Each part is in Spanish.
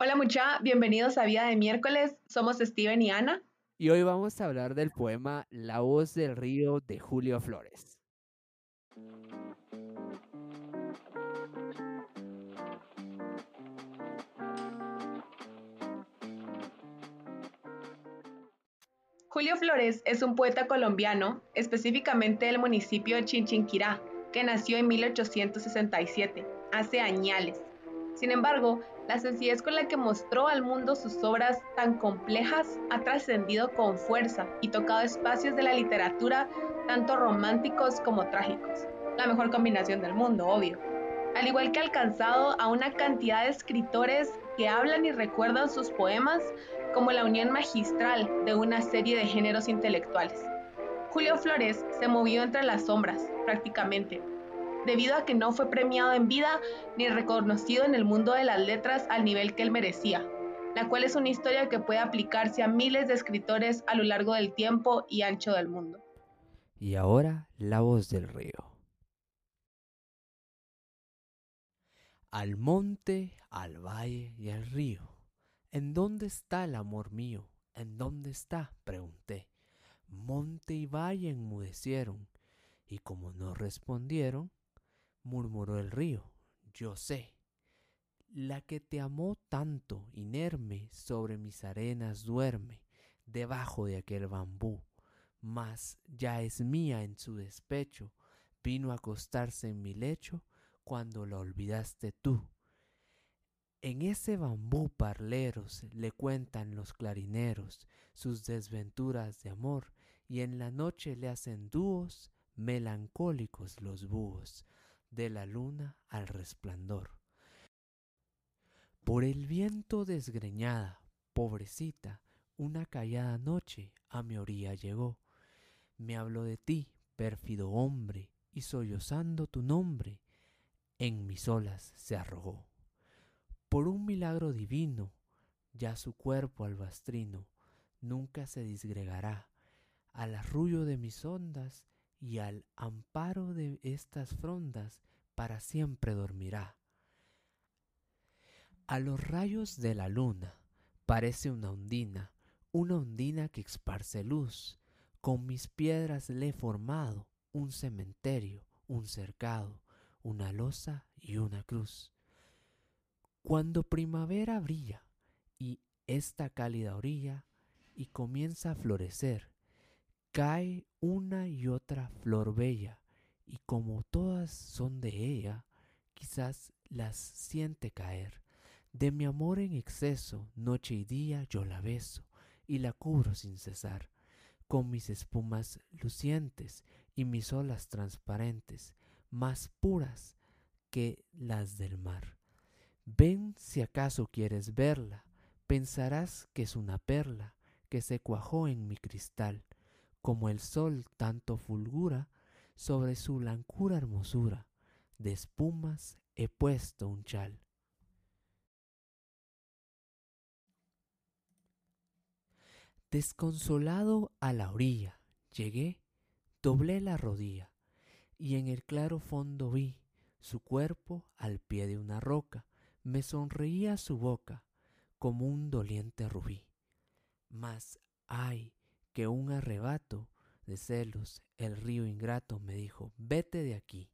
Hola mucha, bienvenidos a Vida de Miércoles. Somos Steven y Ana. Y hoy vamos a hablar del poema La voz del río de Julio Flores. Julio Flores es un poeta colombiano, específicamente del municipio de Chinchinquirá, que nació en 1867, hace añales. Sin embargo, la sencillez con la que mostró al mundo sus obras tan complejas ha trascendido con fuerza y tocado espacios de la literatura tanto románticos como trágicos. La mejor combinación del mundo, obvio. Al igual que ha alcanzado a una cantidad de escritores que hablan y recuerdan sus poemas como la unión magistral de una serie de géneros intelectuales. Julio Flores se movió entre las sombras, prácticamente, debido a que no fue premiado en vida ni reconocido en el mundo de las letras al nivel que él merecía, la cual es una historia que puede aplicarse a miles de escritores a lo largo del tiempo y ancho del mundo. Y ahora la voz del río. Al monte, al valle y al río. ¿En dónde está el amor mío? ¿En dónde está? pregunté. Monte y valle enmudecieron, y como no respondieron, murmuró el río, yo sé. La que te amó tanto, inerme, sobre mis arenas duerme, debajo de aquel bambú, mas ya es mía en su despecho, vino a acostarse en mi lecho cuando la olvidaste tú. En ese bambú parleros le cuentan los clarineros sus desventuras de amor, y en la noche le hacen dúos melancólicos los búhos de la luna al resplandor. Por el viento desgreñada, pobrecita, una callada noche a mi orilla llegó. Me habló de ti, pérfido hombre, y sollozando tu nombre, en mis olas se arrojó. Por un milagro divino, ya su cuerpo albastrino nunca se disgregará. Al arrullo de mis ondas y al amparo de estas frondas para siempre dormirá. A los rayos de la luna parece una ondina, una ondina que esparce luz. Con mis piedras le he formado un cementerio, un cercado, una losa y una cruz. Cuando primavera brilla y esta cálida orilla y comienza a florecer, cae una y otra flor bella, y como todas son de ella, quizás las siente caer. De mi amor en exceso, noche y día yo la beso y la cubro sin cesar, con mis espumas lucientes y mis olas transparentes, más puras que las del mar. Ven si acaso quieres verla, pensarás que es una perla que se cuajó en mi cristal, como el sol tanto fulgura sobre su blancura hermosura, de espumas he puesto un chal. Desconsolado a la orilla, llegué, doblé la rodilla, y en el claro fondo vi su cuerpo al pie de una roca, me sonreía su boca como un doliente rubí. Mas, ay, que un arrebato de celos el río ingrato me dijo, vete de aquí,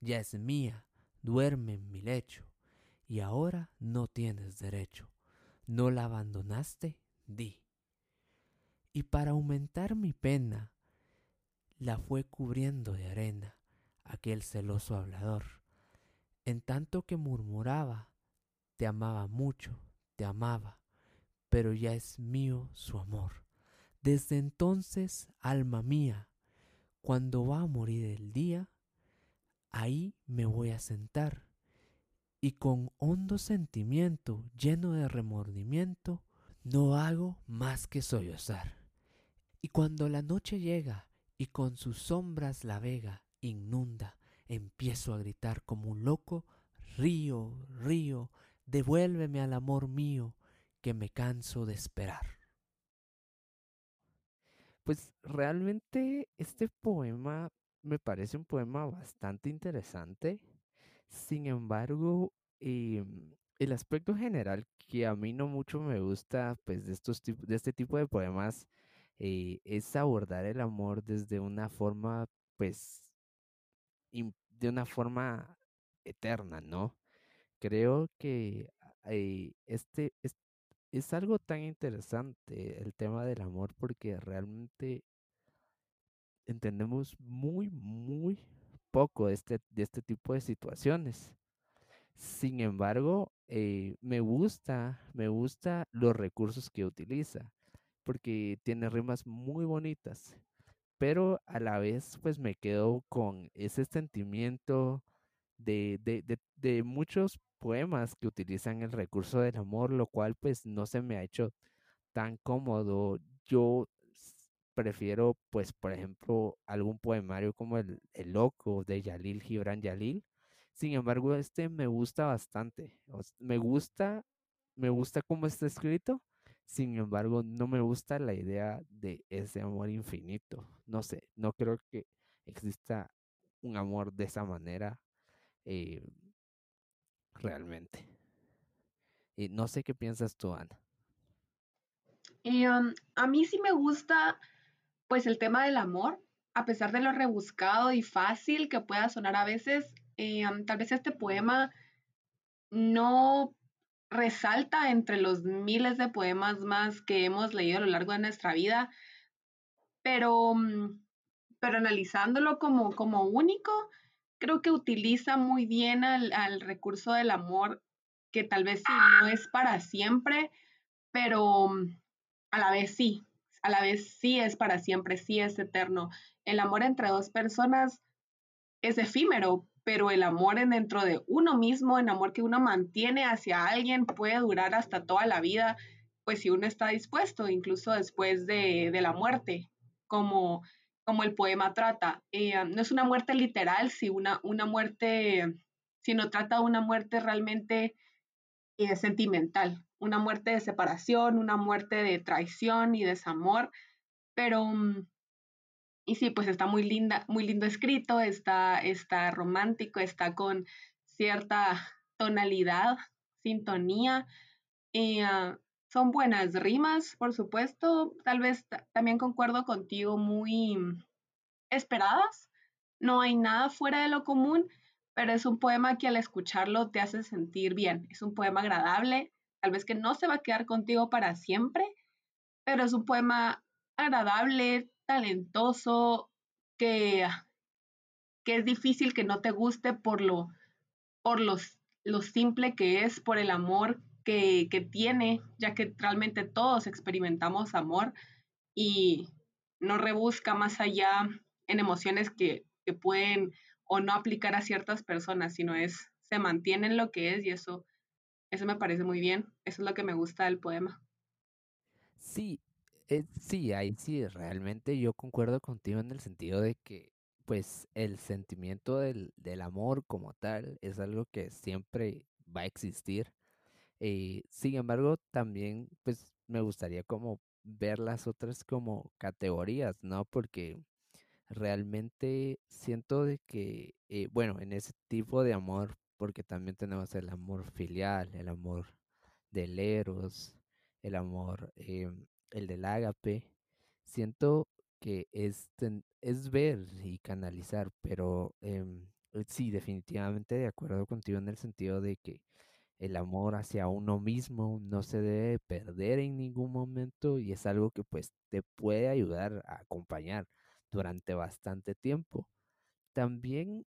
ya es mía, duerme en mi lecho, y ahora no tienes derecho. ¿No la abandonaste? Di. Y para aumentar mi pena, la fue cubriendo de arena aquel celoso hablador, en tanto que murmuraba, te amaba mucho, te amaba, pero ya es mío su amor. Desde entonces, alma mía, cuando va a morir el día, ahí me voy a sentar y con hondo sentimiento, lleno de remordimiento, no hago más que sollozar. Y cuando la noche llega y con sus sombras la vega inunda, empiezo a gritar como un loco, río, río, devuélveme al amor mío, que me canso de esperar. Pues realmente este poema me parece un poema bastante interesante. Sin embargo, em, el aspecto general que a mí no mucho me gusta, pues, de estos de este tipo de poemas, eh, es abordar el amor desde una forma, pues, de una forma eterna, ¿no? Creo que eh, este es, es algo tan interesante el tema del amor porque realmente entendemos muy, muy poco de este, de este tipo de situaciones. Sin embargo, eh, me gusta, me gusta los recursos que utiliza, porque tiene rimas muy bonitas, pero a la vez pues me quedo con ese sentimiento de, de, de, de muchos poemas que utilizan el recurso del amor, lo cual pues no se me ha hecho tan cómodo. Yo prefiero, pues, por ejemplo, algún poemario como El, el Loco de Yalil Gibran Yalil. Sin embargo, este me gusta bastante. me gusta, me gusta cómo está escrito. Sin embargo, no me gusta la idea de ese amor infinito. No sé, no creo que exista un amor de esa manera eh, realmente. Y no sé qué piensas tú, Ana. Y, um, a mí sí me gusta pues el tema del amor, a pesar de lo rebuscado y fácil que pueda sonar a veces, eh, tal vez este poema no resalta entre los miles de poemas más que hemos leído a lo largo de nuestra vida, pero, mm, pero analizándolo como, como único, creo que utiliza muy bien al, al recurso del amor, que tal vez sí no es para siempre, pero mm, a la vez sí, a la vez sí es para siempre, sí es eterno. El amor entre dos personas es efímero, pero el amor en dentro de uno mismo, el amor que uno mantiene hacia alguien puede durar hasta toda la vida, pues si uno está dispuesto, incluso después de, la muerte, como, como el poema trata. Eh, no es una muerte literal, si una, una muerte, sino trata una muerte realmente eh, sentimental, una muerte de separación, una muerte de traición y desamor, pero, mm, y sí, pues está muy linda, muy lindo escrito, está, está romántico, está con cierta tonalidad, sintonía, ah, son buenas rimas, por supuesto, tal vez también concuerdo contigo, muy esperadas, no hay nada fuera de lo común, pero es un poema que al escucharlo te hace sentir bien, es un poema agradable, tal vez que no se va a quedar contigo para siempre, pero es un poema agradable, talentoso, que, que es difícil que no te guste por lo, por lo simple que es, por el amor que, tiene, ya que realmente todos experimentamos amor y no rebusca más allá en emociones que, que pueden o no aplicar a ciertas personas, sino es, se mantiene en lo que es y eso eso me parece muy bien. Eso es lo que me gusta del poema. Sí, eh, sí, ahí sí, realmente yo concuerdo contigo en el sentido de que, pues, el sentimiento del, del amor como tal es algo que siempre va a existir. Eh, sin embargo, también, pues, me gustaría como ver las otras como categorías, ¿no? Porque realmente siento de que, eh, bueno, en ese tipo de amor, porque también tenemos el amor filial, el amor del eros, el amor, em, el del ágape. Siento que es, es ver y canalizar, pero eh, sí, definitivamente de acuerdo contigo en el sentido de que el amor hacia uno mismo no se debe perder en ningún momento y es algo que pues te puede ayudar a acompañar durante bastante tiempo. También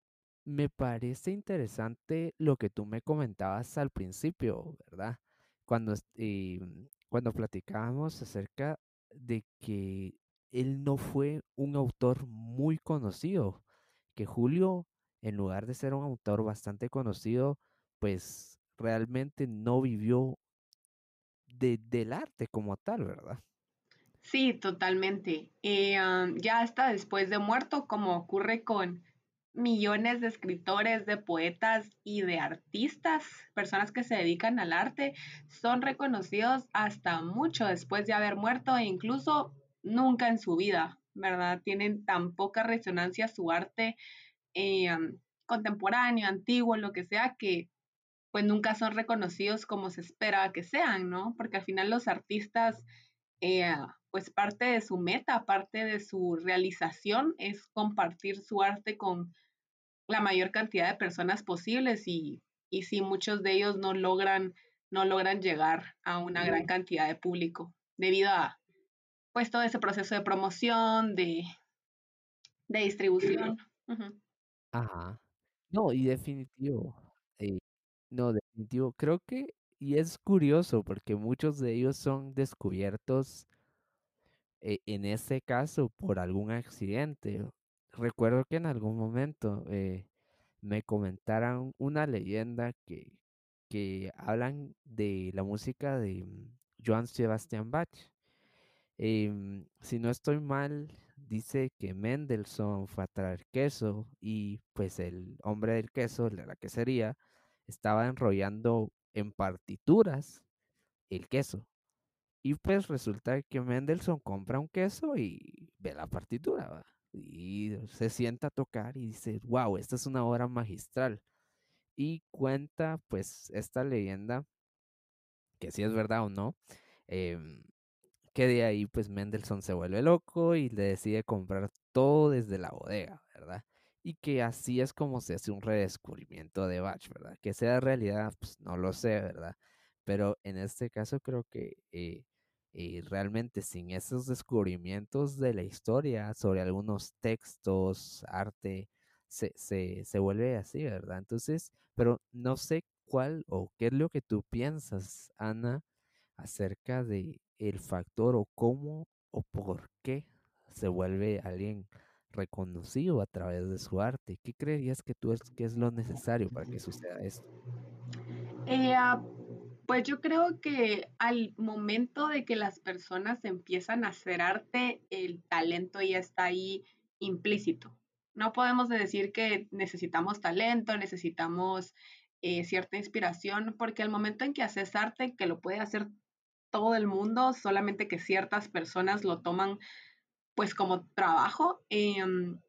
me parece interesante lo que tú me comentabas al principio, ¿verdad? Cuando, eh, cuando platicábamos acerca de que él no fue un autor muy conocido, que Julio, en lugar de ser un autor bastante conocido, pues realmente no vivió de, del arte como tal, ¿verdad? Sí, totalmente. Eh, ya hasta después de muerto, como ocurre con millones de escritores, de poetas y de artistas, personas que se dedican al arte, son reconocidos hasta mucho después de haber muerto e incluso nunca en su vida, ¿verdad? Tienen tan poca resonancia su arte eh, contemporáneo, antiguo, lo que sea, que pues nunca son reconocidos como se espera que sean, ¿no? Porque al final los artistas, eh, pues parte de su meta, parte de su realización es compartir su arte con la mayor cantidad de personas posibles y, y si muchos de ellos no logran, no logran llegar a una gran cantidad de público debido a pues todo ese proceso de promoción, de, de distribución. Ajá. No, y definitivo. No, definitivo. Creo que, y es curioso porque muchos de ellos son descubiertos eh, en este caso por algún accidente. Recuerdo que en algún momento eh, me comentaron una leyenda que, que hablan de la música de mm, Johann Sebastian Bach. Em, si no estoy mal, dice que Mendelssohn fue a traer queso y pues el hombre del queso, de la quesería, estaba enrollando en partituras el queso. Y pues resulta que Mendelssohn compra un queso y ve la partitura, y se sienta a tocar y dice, wow, esta es una obra magistral. Y cuenta pues esta leyenda, que si es verdad o no, em, que de ahí pues Mendelssohn se vuelve loco y le decide comprar todo desde la bodega, ¿verdad? Y que así es como se hace un redescubrimiento de Bach, ¿verdad? Que sea realidad, pues no lo sé, ¿verdad? Pero en este caso creo que eh, y realmente sin esos descubrimientos de la historia sobre algunos textos, arte, se, se, se vuelve así, ¿verdad? Entonces, pero no sé cuál o qué es lo que tú piensas, Ana, acerca de el factor o cómo o por qué se vuelve alguien reconocido a través de su arte. ¿Qué creerías que tú es lo necesario para que suceda esto? Eh, pues yo creo que al momento de que las personas empiezan a hacer arte, el talento ya está ahí implícito. No podemos decir que necesitamos talento, necesitamos eh, cierta inspiración, porque al momento en que haces arte, que lo puede hacer todo el mundo, solamente que ciertas personas lo toman pues como trabajo, em,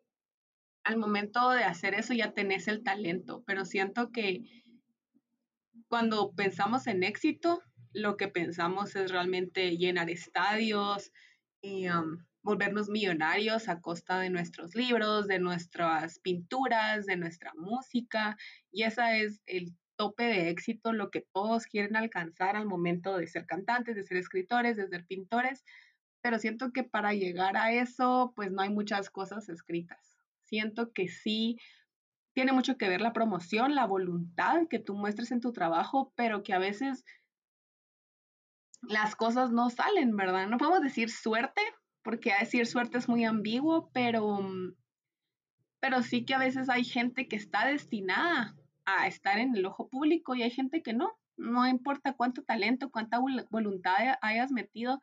al momento de hacer eso ya tenés el talento, pero siento que cuando pensamos en éxito, lo que pensamos es realmente llenar estadios y um, volvernos millonarios a costa de nuestros libros, de nuestras pinturas, de nuestra música. Y ese es el tope de éxito, lo que todos quieren alcanzar al momento de ser cantantes, de ser escritores, de ser pintores. Pero siento que para llegar a eso, pues no hay muchas cosas escritas. Siento que sí tiene mucho que ver la promoción, la voluntad que tú muestres en tu trabajo, pero que a veces las cosas no salen, ¿verdad? No podemos decir suerte, porque decir suerte es muy ambiguo, pero, mm, pero sí que a veces hay gente que está destinada a estar en el ojo público y hay gente que no. No importa cuánto talento, cuánta voluntad hayas metido,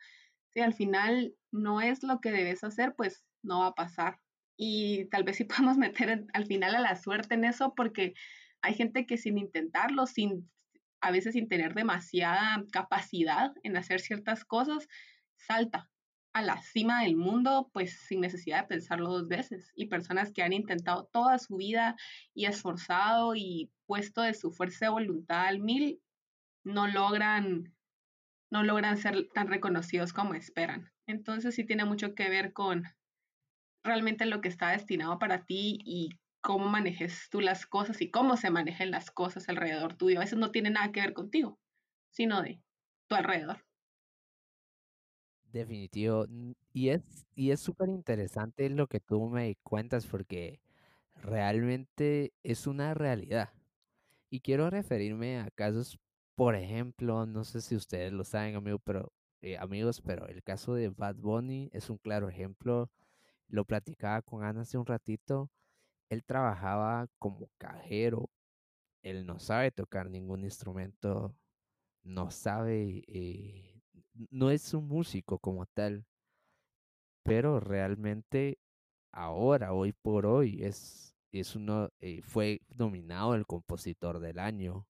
si al final no es lo que debes hacer, pues no va a pasar. Y tal vez sí podemos meter al final a la suerte en eso porque hay gente que sin intentarlo, sin a veces sin tener demasiada capacidad en hacer ciertas cosas, salta a la cima del mundo pues sin necesidad de pensarlo dos veces. Y personas que han intentado toda su vida y esforzado y puesto de su fuerza de voluntad al mil no logran no logran ser tan reconocidos como esperan. Entonces sí tiene mucho que ver con realmente lo que está destinado para ti y cómo manejes tú las cosas y cómo se manejan las cosas alrededor tuyo. A veces no tiene nada que ver contigo, sino de tu alrededor. Definitivo. Y es y es súper interesante lo que tú me cuentas porque realmente es una realidad. Y quiero referirme a casos, por ejemplo, no sé si ustedes lo saben, amigo, pero, eh, amigos, pero el caso de Bad Bunny es un claro ejemplo. Lo platicaba con Ana hace un ratito, él trabajaba como cajero, él no sabe tocar ningún instrumento, no sabe, eh, no es un músico como tal, pero realmente ahora, hoy por hoy, es, es uno, eh, fue nominado el compositor del año,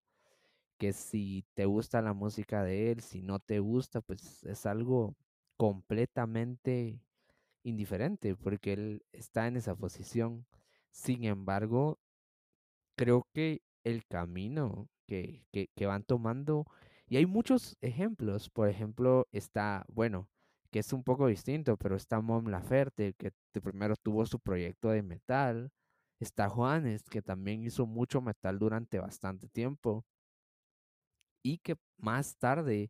que si te gusta la música de él, si no te gusta, pues es algo completamente indiferente porque él está en esa posición. Sin embargo, creo que el camino que, que, van tomando. Y hay muchos ejemplos. Por ejemplo, está, bueno, que es un poco distinto, pero está Mom Laferte, que primero tuvo su proyecto de metal. Está Juanes, que también hizo mucho metal durante bastante tiempo. Y que más tarde,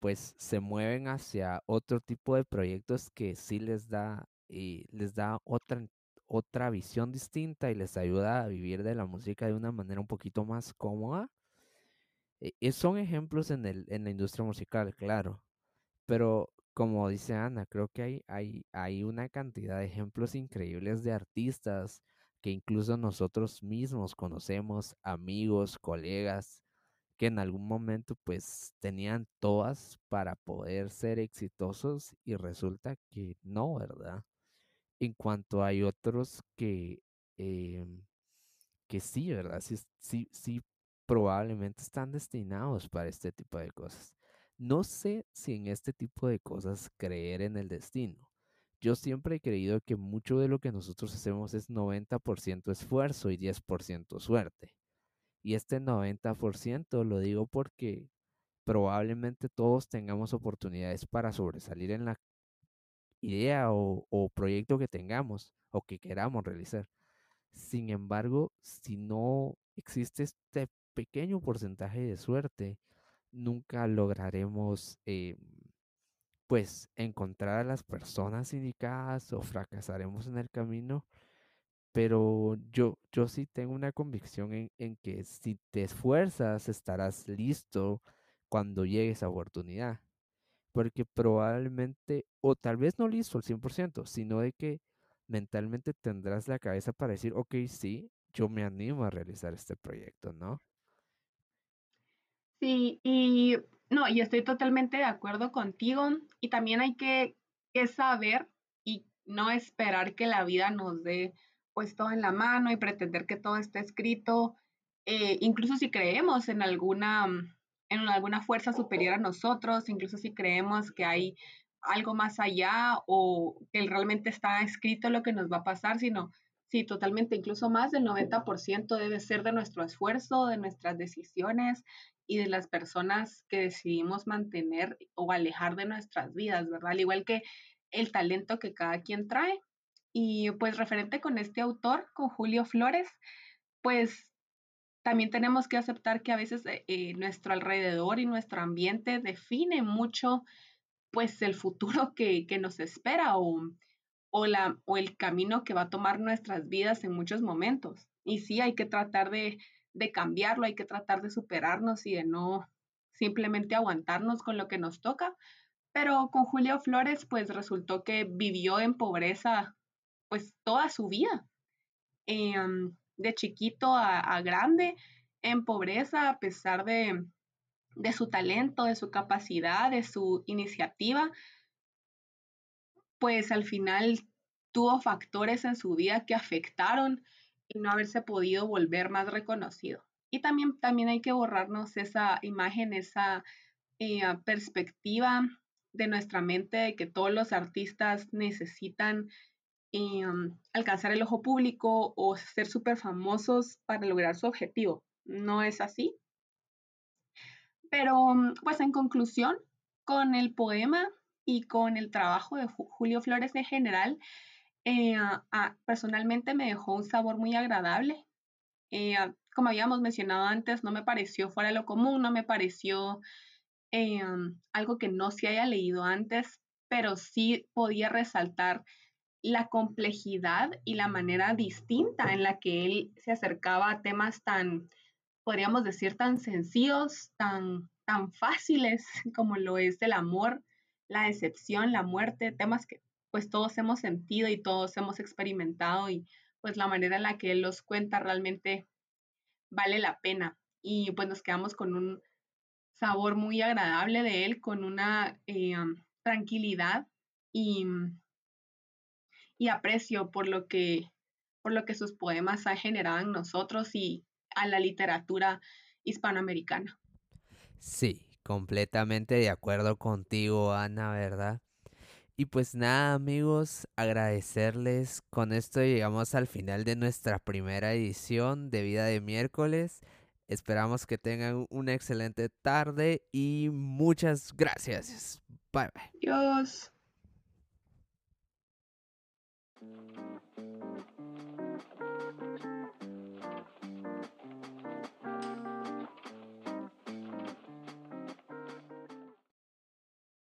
pues se mueven hacia otro tipo de proyectos que sí les da, y les da otra, otra visión distinta y les ayuda a vivir de la música de una manera un poquito más cómoda. E, son ejemplos en, el, en la industria musical, claro. Pero como dice Ana, creo que hay, hay, hay una cantidad de ejemplos increíbles de artistas que incluso nosotros mismos conocemos, amigos, colegas, que en algún momento pues tenían todas para poder ser exitosos y resulta que no, ¿verdad? En cuanto hay otros que, em, que sí, ¿verdad? Sí, sí, sí, probablemente están destinados para este tipo de cosas. No sé si en este tipo de cosas creer en el destino. Yo siempre he creído que mucho de lo que nosotros hacemos es 90% esfuerzo y 10% suerte. Y este 90% lo digo porque probablemente todos tengamos oportunidades para sobresalir en la idea o, proyecto que tengamos o que queramos realizar. Sin embargo, si no existe este pequeño porcentaje de suerte, nunca lograremos eh, pues encontrar a las personas indicadas o fracasaremos en el camino. Pero yo, yo sí tengo una convicción en, en que si te esfuerzas estarás listo cuando llegue esa oportunidad porque probablemente, o tal vez no listo al 100%, sino de que mentalmente tendrás la cabeza para decir, ok, sí, yo me animo a realizar este proyecto, ¿no? Sí, y no, y estoy totalmente de acuerdo contigo. Y también hay que, saber y no esperar que la vida nos dé pues todo en la mano y pretender que todo esté escrito. Eh, incluso si creemos en alguna en alguna fuerza superior a nosotros, incluso si creemos que hay algo más allá o que realmente está escrito lo que nos va a pasar, sino sí, totalmente, incluso más del 90% debe ser de nuestro esfuerzo, de nuestras decisiones y de las personas que decidimos mantener o alejar de nuestras vidas, ¿verdad? Al igual que el talento que cada quien trae. Y pues referente con este autor, con Julio Flores, pues también tenemos que aceptar que a veces eh, eh, nuestro alrededor y nuestro ambiente define mucho pues el futuro que, nos espera o, o, la, o el camino que va a tomar nuestras vidas en muchos momentos. Y sí, hay que tratar de, de cambiarlo, hay que tratar de superarnos y de no simplemente aguantarnos con lo que nos toca. Pero con Julio Flores, pues resultó que vivió en pobreza pues toda su vida. Em, de chiquito a, grande en pobreza a pesar de, de su talento, de su capacidad, de su iniciativa, pues al final tuvo factores en su vida que afectaron y no haberse podido volver más reconocido. Y también, también hay que borrarnos esa imagen, esa eh, perspectiva de nuestra mente de que todos los artistas necesitan Em, alcanzar el ojo público o ser súper famosos para lograr su objetivo. No es así. Pero, mm, pues en conclusión, con el poema y con el trabajo de Julio Flores en general, eh, personalmente me dejó un sabor muy agradable. Eh, como habíamos mencionado antes, no me pareció fuera de lo común, no me pareció em, algo que no se haya leído antes, pero sí podía resaltar la complejidad y la manera distinta en la que él se acercaba a temas tan, podríamos decir, tan sencillos, tan, tan fáciles como lo es el amor, la decepción, la muerte, temas que pues todos hemos sentido y todos hemos experimentado y pues la manera en la que él los cuenta realmente vale la pena. Y pues nos quedamos con un sabor muy agradable de él, con una eh, tranquilidad y y aprecio por lo que, por lo que sus poemas han generado en nosotros y a la literatura hispanoamericana. Sí, completamente de acuerdo contigo, Ana, ¿verdad? Y pues nada, amigos, agradecerles. Con esto llegamos al final de nuestra primera edición de Vida de Miércoles. Esperamos que tengan una excelente tarde y muchas gracias. Bye bye. Adiós. Thank you.